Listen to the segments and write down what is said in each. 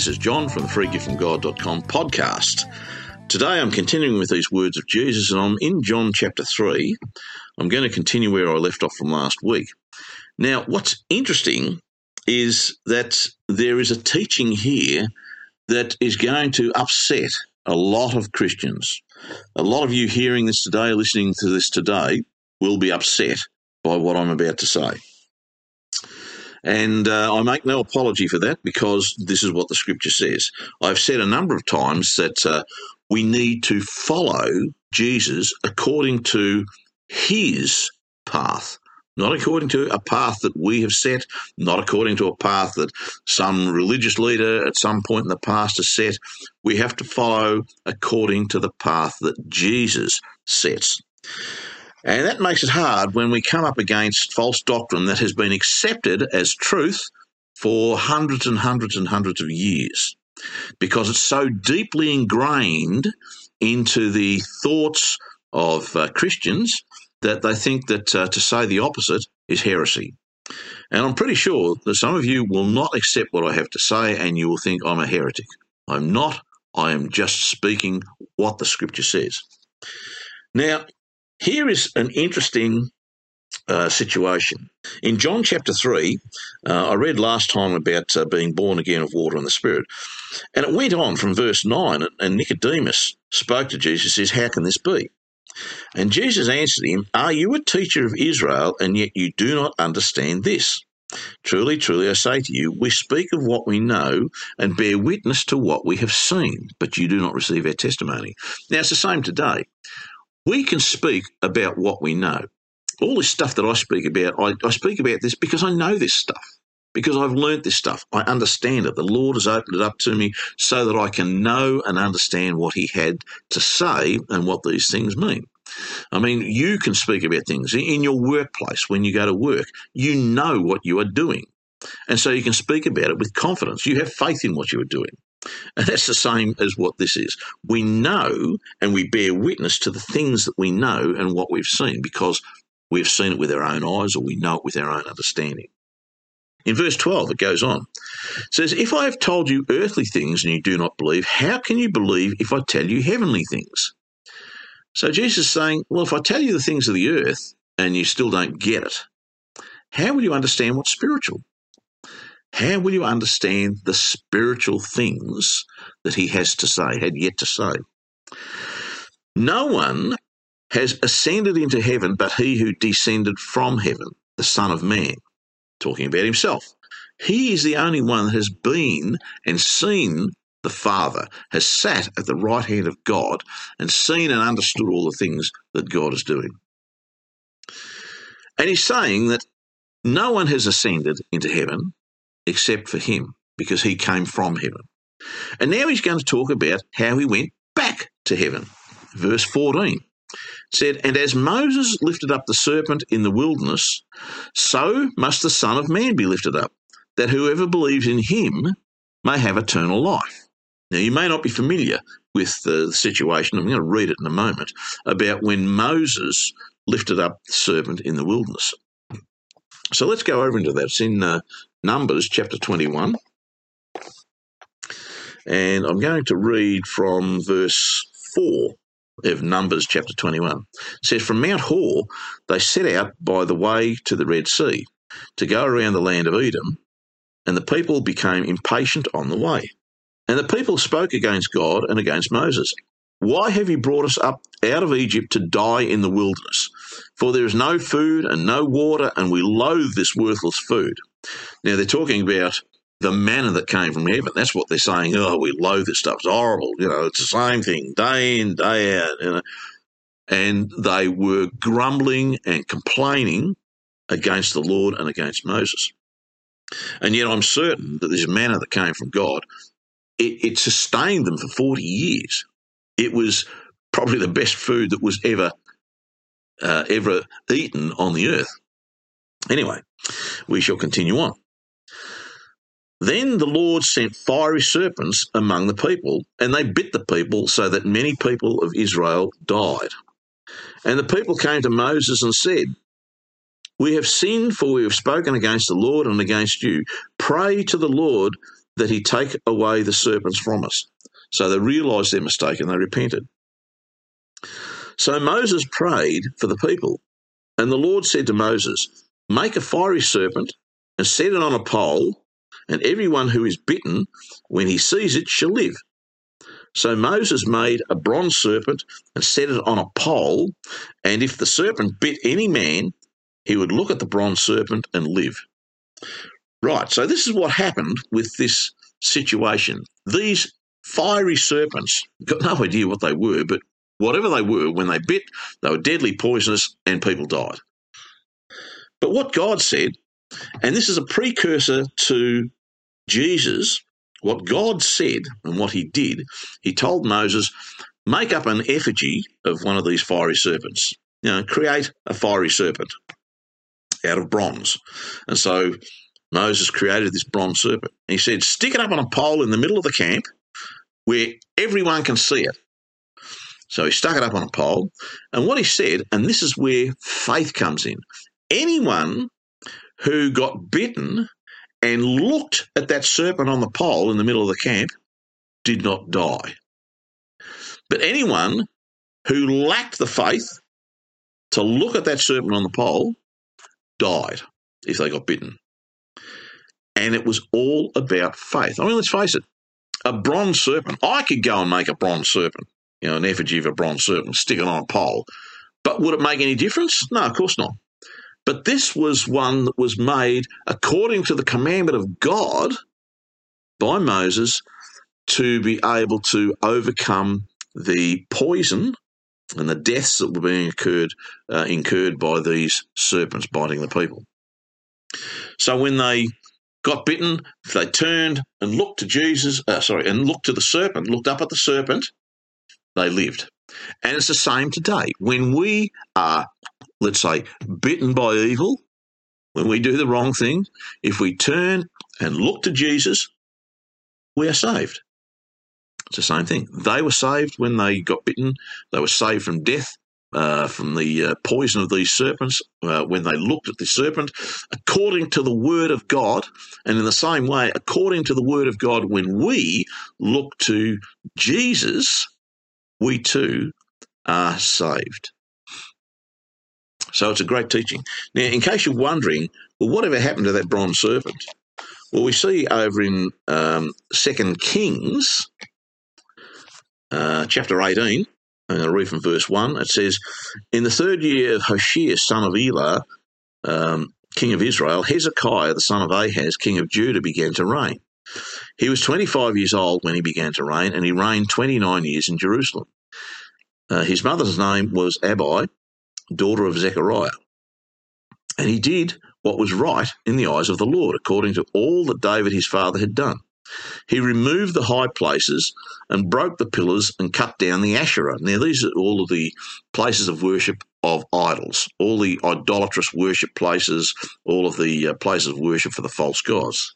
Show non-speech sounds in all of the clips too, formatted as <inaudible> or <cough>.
this is John from the freegiftfromgod.com podcast. Today I'm continuing with these words of Jesus and I'm in John chapter 3. I'm going to continue where I left off from last week. Now, what's interesting is that there is a teaching here that is going to upset a lot of Christians. A lot of you hearing this today, listening to this today, will be upset by what I'm about to say. And uh, I make no apology for that because this is what the scripture says. I've said a number of times that uh, we need to follow Jesus according to his path, not according to a path that we have set, not according to a path that some religious leader at some point in the past has set. We have to follow according to the path that Jesus sets. And that makes it hard when we come up against false doctrine that has been accepted as truth for hundreds and hundreds and hundreds of years because it's so deeply ingrained into the thoughts of uh, Christians that they think that uh, to say the opposite is heresy. And I'm pretty sure that some of you will not accept what I have to say and you will think I'm a heretic. I'm not. I am just speaking what the scripture says. Now, here is an interesting uh, situation. In John chapter 3, uh, I read last time about uh, being born again of water and the Spirit. And it went on from verse 9, and Nicodemus spoke to Jesus, says, How can this be? And Jesus answered him, Are you a teacher of Israel, and yet you do not understand this? Truly, truly, I say to you, we speak of what we know and bear witness to what we have seen, but you do not receive our testimony. Now, it's the same today we can speak about what we know. All this stuff that I speak about, I, I speak about this because I know this stuff, because I've learnt this stuff. I understand it. The Lord has opened it up to me so that I can know and understand what He had to say and what these things mean. I mean, you can speak about things in your workplace when you go to work. You know what you are doing. And so you can speak about it with confidence. You have faith in what you are doing. And that's the same as what this is. We know and we bear witness to the things that we know and what we've seen because we've seen it with our own eyes or we know it with our own understanding. In verse 12, it goes on. It says, If I have told you earthly things and you do not believe, how can you believe if I tell you heavenly things? So Jesus is saying, Well, if I tell you the things of the earth and you still don't get it, how will you understand what's spiritual? How will you understand the spiritual things that he has to say, had yet to say? No one has ascended into heaven but he who descended from heaven, the Son of Man, talking about himself. He is the only one that has been and seen the Father, has sat at the right hand of God and seen and understood all the things that God is doing. And he's saying that no one has ascended into heaven except for him, because he came from heaven. And now he's going to talk about how he went back to heaven. Verse 14 said, And as Moses lifted up the serpent in the wilderness, so must the Son of Man be lifted up, that whoever believes in him may have eternal life. Now, you may not be familiar with the situation, I'm going to read it in a moment, about when Moses lifted up the serpent in the wilderness. So let's go over into that. It's in uh, Numbers chapter 21. And I'm going to read from verse 4 of Numbers chapter 21. It says, From Mount Hor they set out by the way to the Red Sea to go around the land of Edom, and the people became impatient on the way. And the people spoke against God and against Moses. Why have you brought us up out of Egypt to die in the wilderness? For there is no food and no water, and we loathe this worthless food. Now they're talking about the manna that came from heaven. That's what they're saying. Oh, we loathe this stuff. It's horrible. You know, it's the same thing day in, day out. You know? And they were grumbling and complaining against the Lord and against Moses. And yet I'm certain that this manna that came from God, it, it sustained them for 40 years. It was probably the best food that was ever uh, ever eaten on the earth. Anyway, we shall continue on. Then the Lord sent fiery serpents among the people, and they bit the people, so that many people of Israel died. And the people came to Moses and said, We have sinned, for we have spoken against the Lord and against you. Pray to the Lord that he take away the serpents from us. So they realized their mistake and they repented. So Moses prayed for the people, and the Lord said to Moses, Make a fiery serpent and set it on a pole, and everyone who is bitten, when he sees it, shall live. So Moses made a bronze serpent and set it on a pole, and if the serpent bit any man, he would look at the bronze serpent and live. Right, so this is what happened with this situation. These fiery serpents, got no idea what they were, but whatever they were, when they bit, they were deadly poisonous and people died. But what God said, and this is a precursor to Jesus, what God said and what he did, he told Moses, make up an effigy of one of these fiery serpents. You know, create a fiery serpent out of bronze. And so Moses created this bronze serpent. He said, stick it up on a pole in the middle of the camp where everyone can see it. So he stuck it up on a pole. And what he said, and this is where faith comes in anyone who got bitten and looked at that serpent on the pole in the middle of the camp did not die. But anyone who lacked the faith to look at that serpent on the pole died if they got bitten. And it was all about faith. I mean, let's face it, a bronze serpent. I could go and make a bronze serpent, you know, an effigy of a bronze serpent, stick it on a pole. But would it make any difference? No, of course not. But this was one that was made according to the commandment of God by Moses to be able to overcome the poison and the deaths that were being occurred, uh, incurred by these serpents biting the people. So when they got bitten, they turned and looked to Jesus, uh, sorry, and looked to the serpent, looked up at the serpent, they lived. And it's the same today. When we are, let's say, bitten by evil, when we do the wrong thing, if we turn and look to Jesus, we are saved. It's the same thing. They were saved when they got bitten. They were saved from death uh, from the uh, poison of these serpents uh, when they looked at the serpent, according to the word of God. And in the same way, according to the word of God, when we look to Jesus, we too are saved. So it's a great teaching. Now, in case you're wondering, well, whatever happened to that bronze serpent? Well, we see over in um, 2 Kings, uh, chapter 18, I'm going to read from verse 1. It says, In the third year of Hoshea, son of Elah, um, king of Israel, Hezekiah, the son of Ahaz, king of Judah, began to reign. He was 25 years old when he began to reign, and he reigned 29 years in Jerusalem. Uh, his mother's name was Abi, daughter of Zechariah. And he did what was right in the eyes of the Lord, according to all that David his father had done. He removed the high places and broke the pillars and cut down the Asherah. Now, these are all of the places of worship of idols, all the idolatrous worship places, all of the uh, places of worship for the false gods.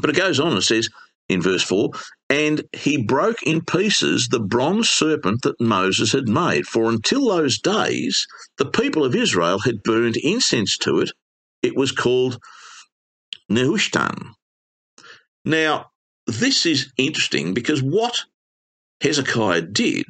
But it goes on and says in verse 4 and he broke in pieces the bronze serpent that Moses had made. For until those days, the people of Israel had burned incense to it. It was called Nehushtan. Now, this is interesting because what Hezekiah did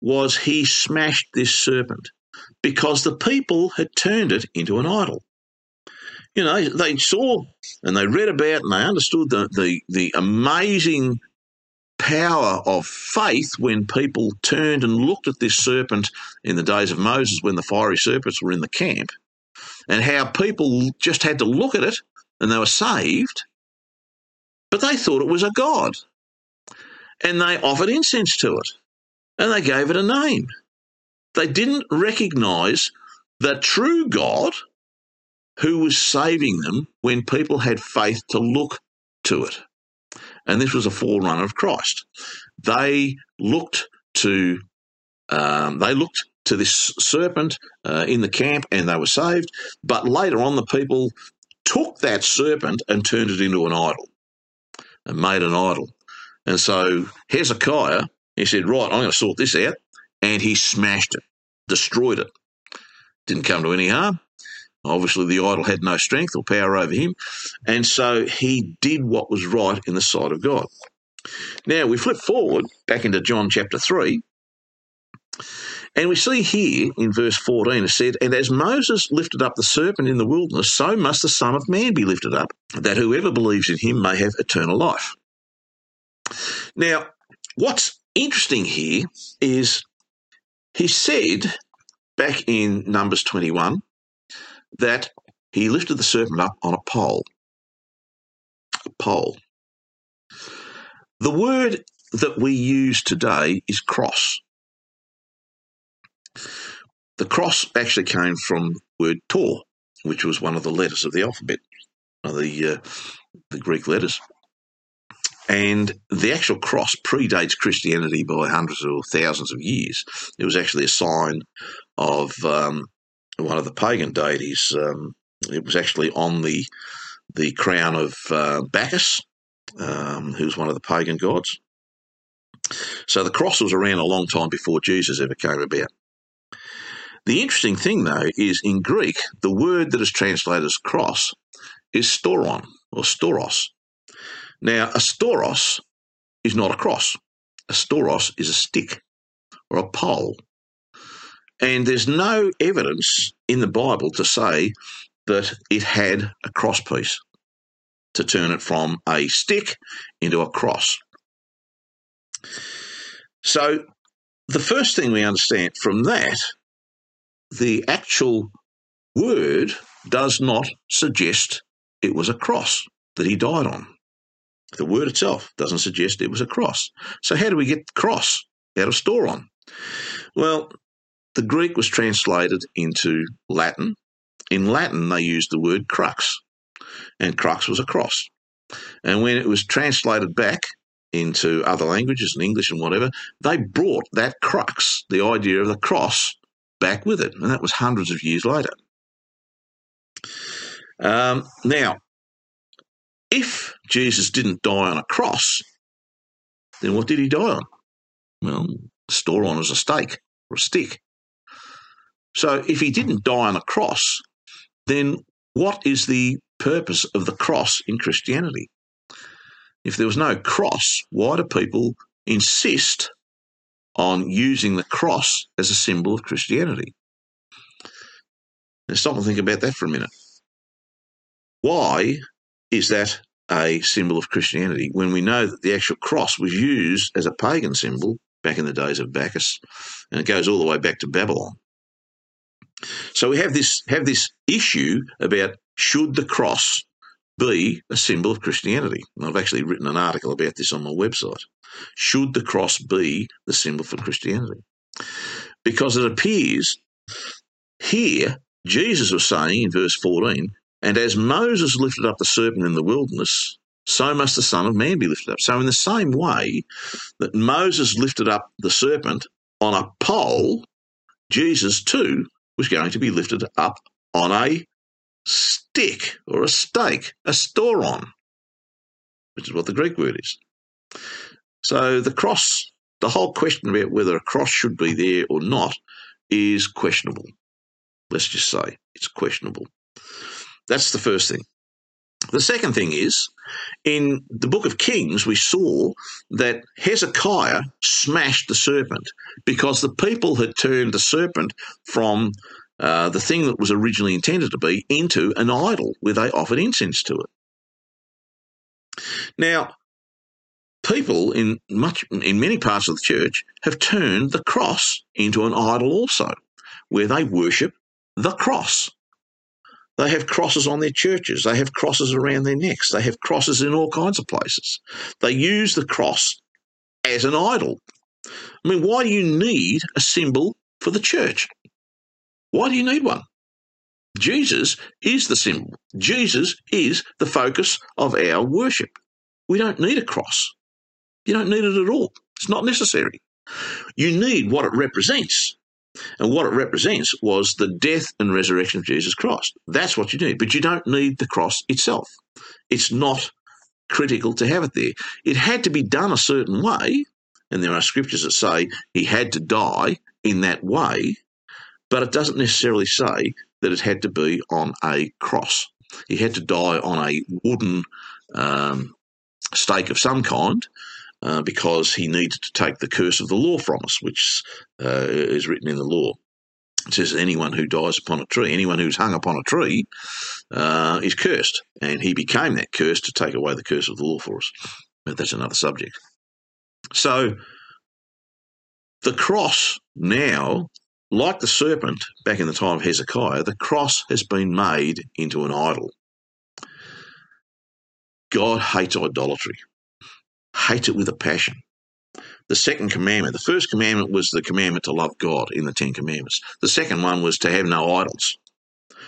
was he smashed this serpent because the people had turned it into an idol. You know, they saw and they read about and they understood the, the, the amazing power of faith when people turned and looked at this serpent in the days of Moses when the fiery serpents were in the camp, and how people just had to look at it and they were saved but they thought it was a god. And they offered incense to it. And they gave it a name. They didn't recognize the true God who was saving them when people had faith to look to it. And this was a forerunner of Christ. They looked to um, they looked to this serpent uh, in the camp and they were saved. But later on, the people took that serpent and turned it into an idol and made an idol. And so Hezekiah, he said, Right, I'm going to sort this out. And he smashed it, destroyed it. Didn't come to any harm. Obviously, the idol had no strength or power over him, and so he did what was right in the sight of God. Now, we flip forward back into John chapter 3, and we see here in verse 14 it said, And as Moses lifted up the serpent in the wilderness, so must the Son of Man be lifted up, that whoever believes in him may have eternal life. Now, what's interesting here is he said back in Numbers 21 that he lifted the serpent up on a pole. A pole. The word that we use today is cross. The cross actually came from the word tau, which was one of the letters of the alphabet, the uh, the Greek letters. And the actual cross predates Christianity by hundreds or thousands of years. It was actually a sign of um, one of the pagan deities. Um, it was actually on the the crown of uh, Bacchus, um, who's one of the pagan gods. So the cross was around a long time before Jesus ever came about. The interesting thing, though, is in Greek, the word that is translated as cross is stauron or stauros. Now, a stauros is not a cross. A stauros is a stick or a pole. And there's no evidence in the Bible to say that it had a cross piece to turn it from a stick into a cross. So, the first thing we understand from that the actual word does not suggest it was a cross that he died on. The word itself doesn't suggest it was a cross. So, how do we get cross out of stauron? Well, the Greek was translated into Latin. In Latin, they used the word crux, and crux was a cross. And when it was translated back into other languages, in English and whatever, they brought that crux, the idea of the cross, back with it. And that was hundreds of years later. Um, now, if Jesus didn't die on a cross, then what did he die on? Well, stauron as a stake or a stick. So if he didn't die on a cross, then what is the purpose of the cross in Christianity? If there was no cross, why do people insist on using the cross as a symbol of Christianity. Now, stop and think about that for a minute. Why is that a symbol of Christianity when we know that the actual cross was used as a pagan symbol back in the days of Bacchus, and it goes all the way back to Babylon? So we have this have this issue about should the cross be a symbol of Christianity? And I've actually written an article about this on my website. Should the cross be the symbol for Christianity? Because it appears here, Jesus was saying in verse 14, and as Moses lifted up the serpent in the wilderness, so must the Son of Man be lifted up. So, in the same way that Moses lifted up the serpent on a pole, Jesus too was going to be lifted up on a stick or a stake, a stauron, which is what the Greek word is. So the cross, the whole question about whether a cross should be there or not is questionable. Let's just say it's questionable. That's the first thing. The second thing is, in the book of Kings, we saw that Hezekiah smashed the serpent because the people had turned the serpent from uh, the thing that was originally intended to be into an idol where they offered incense to it. Now, people in much in many parts of the church have turned the cross into an idol also, where they worship the cross. They have crosses on their churches. They have crosses around their necks. They have crosses in all kinds of places. They use the cross as an idol. I mean, why do you need a symbol for the church? Why do you need one? Jesus is the symbol. Jesus is the focus of our worship. We don't need a cross. You don't need it at all. It's not necessary. You need what it represents. And what it represents was the death and resurrection of Jesus Christ. That's what you need. But you don't need the cross itself. It's not critical to have it there. It had to be done a certain way. And there are scriptures that say he had to die in that way. But it doesn't necessarily say that it had to be on a cross. He had to die on a wooden um, stake of some kind uh, because he needed to take the curse of the law from us, which uh, is written in the law. It says anyone who dies upon a tree, anyone who's hung upon a tree, uh, is cursed. And he became that curse to take away the curse of the law for us. But that's another subject. So the cross now, like the serpent back in the time of Hezekiah, the cross has been made into an idol. God hates idolatry, hates it with a passion. The second commandment, the first commandment was the commandment to love God in the Ten Commandments. The second one was to have no idols.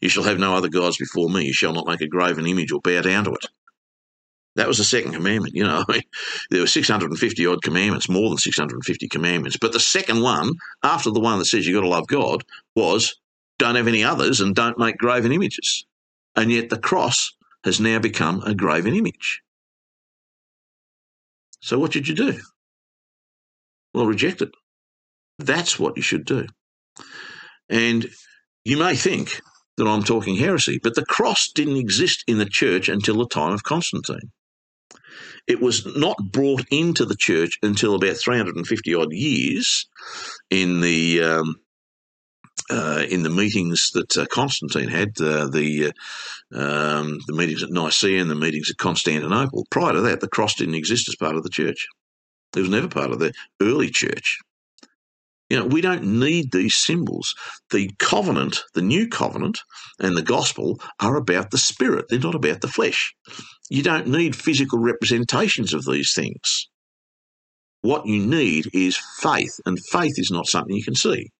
You shall have no other gods before me. You shall not make a graven image or bow down to it. That was the second commandment. You know, <laughs> there were 650 odd commandments, more than 650 commandments. But the second one, after the one that says you've got to love God, was don't have any others and don't make graven images. And yet the cross has now become a graven image. So what should you do? Well, reject it. That's what you should do. And you may think that I'm talking heresy, but the cross didn't exist in the church until the time of Constantine. It was not brought into the church until about 350 odd years in the um, uh, in the meetings that uh, Constantine had, uh, the uh, um, the meetings at Nicaea and the meetings at Constantinople. Prior to that, the cross didn't exist as part of the church. It was never part of the early church. You know, we don't need these symbols. The covenant, the new covenant, and the gospel are about the spirit. They're not about the flesh. You don't need physical representations of these things. What you need is faith, and faith is not something you can see.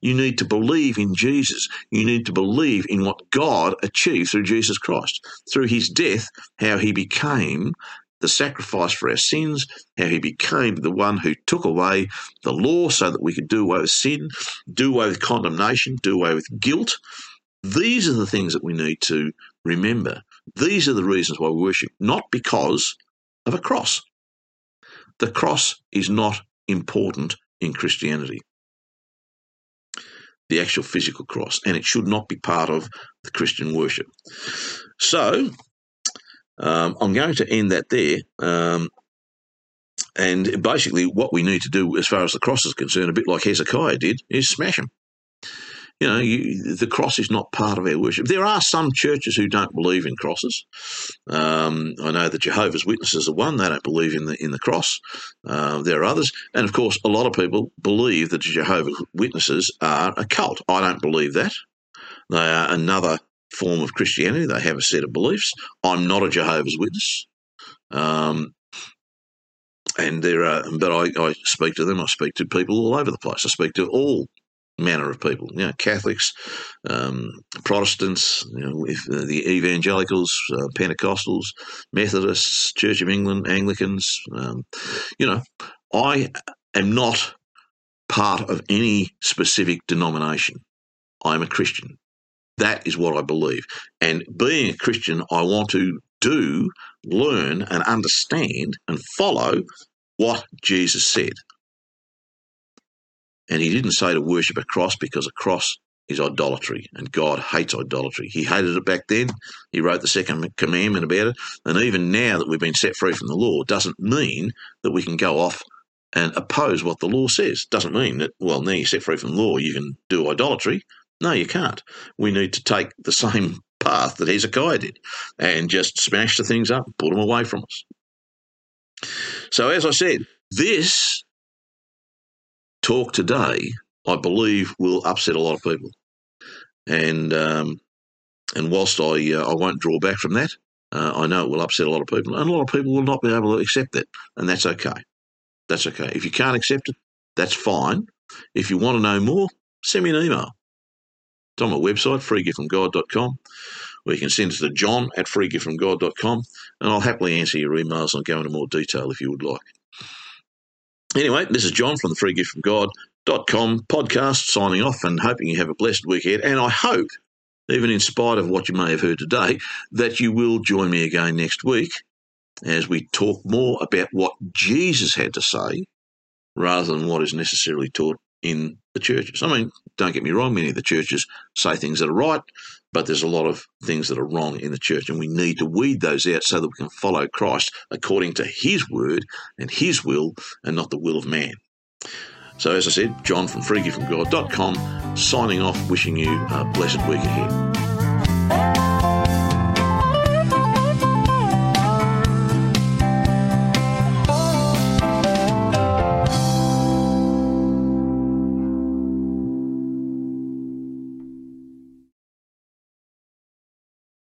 You need to believe in Jesus. You need to believe in what God achieved through Jesus Christ, through his death, how he became the sacrifice for our sins, how he became the one who took away the law so that we could do away with sin, do away with condemnation, do away with guilt. These are the things that we need to remember. These are the reasons why we worship, not because of a cross. The cross is not important in Christianity. The actual physical cross, and it should not be part of the Christian worship. So, um, I'm going to end that there. Um, and basically, what we need to do, as far as the cross is concerned, a bit like Hezekiah did, is smash them. You know, you, the cross is not part of our worship. There are some churches who don't believe in crosses. Um, I know the Jehovah's Witnesses are one; they don't believe in the in the cross. Uh, there are others, and of course, a lot of people believe that the Jehovah's Witnesses are a cult. I don't believe that. They are another form of Christianity. They have a set of beliefs. I'm not a Jehovah's Witness. Um, and there are, but I, I, speak to them. I speak to people all over the place. I speak to all manner of people. You know, Catholics, um, Protestants, you know, if, uh, the evangelicals, uh, Pentecostals, Methodists, Church of England, Anglicans. Um, you know, I am not part of any specific denomination. I'm a Christian. That is what I believe. And being a Christian, I want to do, learn, and understand and follow what Jesus said. And he didn't say to worship a cross because a cross is idolatry, and God hates idolatry. He hated it back then. He wrote the second commandment about it. And even now that we've been set free from the law, doesn't mean that we can go off and oppose what the law says. Doesn't mean that, well, now you're set free from the law, you can do idolatry. No, you can't. We need to take the same <laughs> path that Hezekiah did and just smash the things up, put them away from us. So, as I said, this talk today, I believe, will upset a lot of people. And um, and whilst I uh, I won't draw back from that, uh, I know it will upset a lot of people, and a lot of people will not be able to accept that, and that's okay. That's okay. If you can't accept it, that's fine. If you want to know more, send me an email. It's on my website, freegiftfromgod.com, or you can send it to john at freegiftfromgod.com, and I'll happily answer your emails and go into more detail if you would like. Anyway, this is John from the freegiftfromgod.com podcast signing off and hoping you have a blessed week ahead. And I hope, even in spite of what you may have heard today, that you will join me again next week as we talk more about what Jesus had to say rather than what is necessarily taught in the churches. I mean, don't get me wrong, many of the churches say things that are right, but there's a lot of things that are wrong in the church, and we need to weed those out so that we can follow Christ according to his word and his will and not the will of man. So, as I said, John from freegiftfromgod.com signing off, wishing you a blessed week ahead.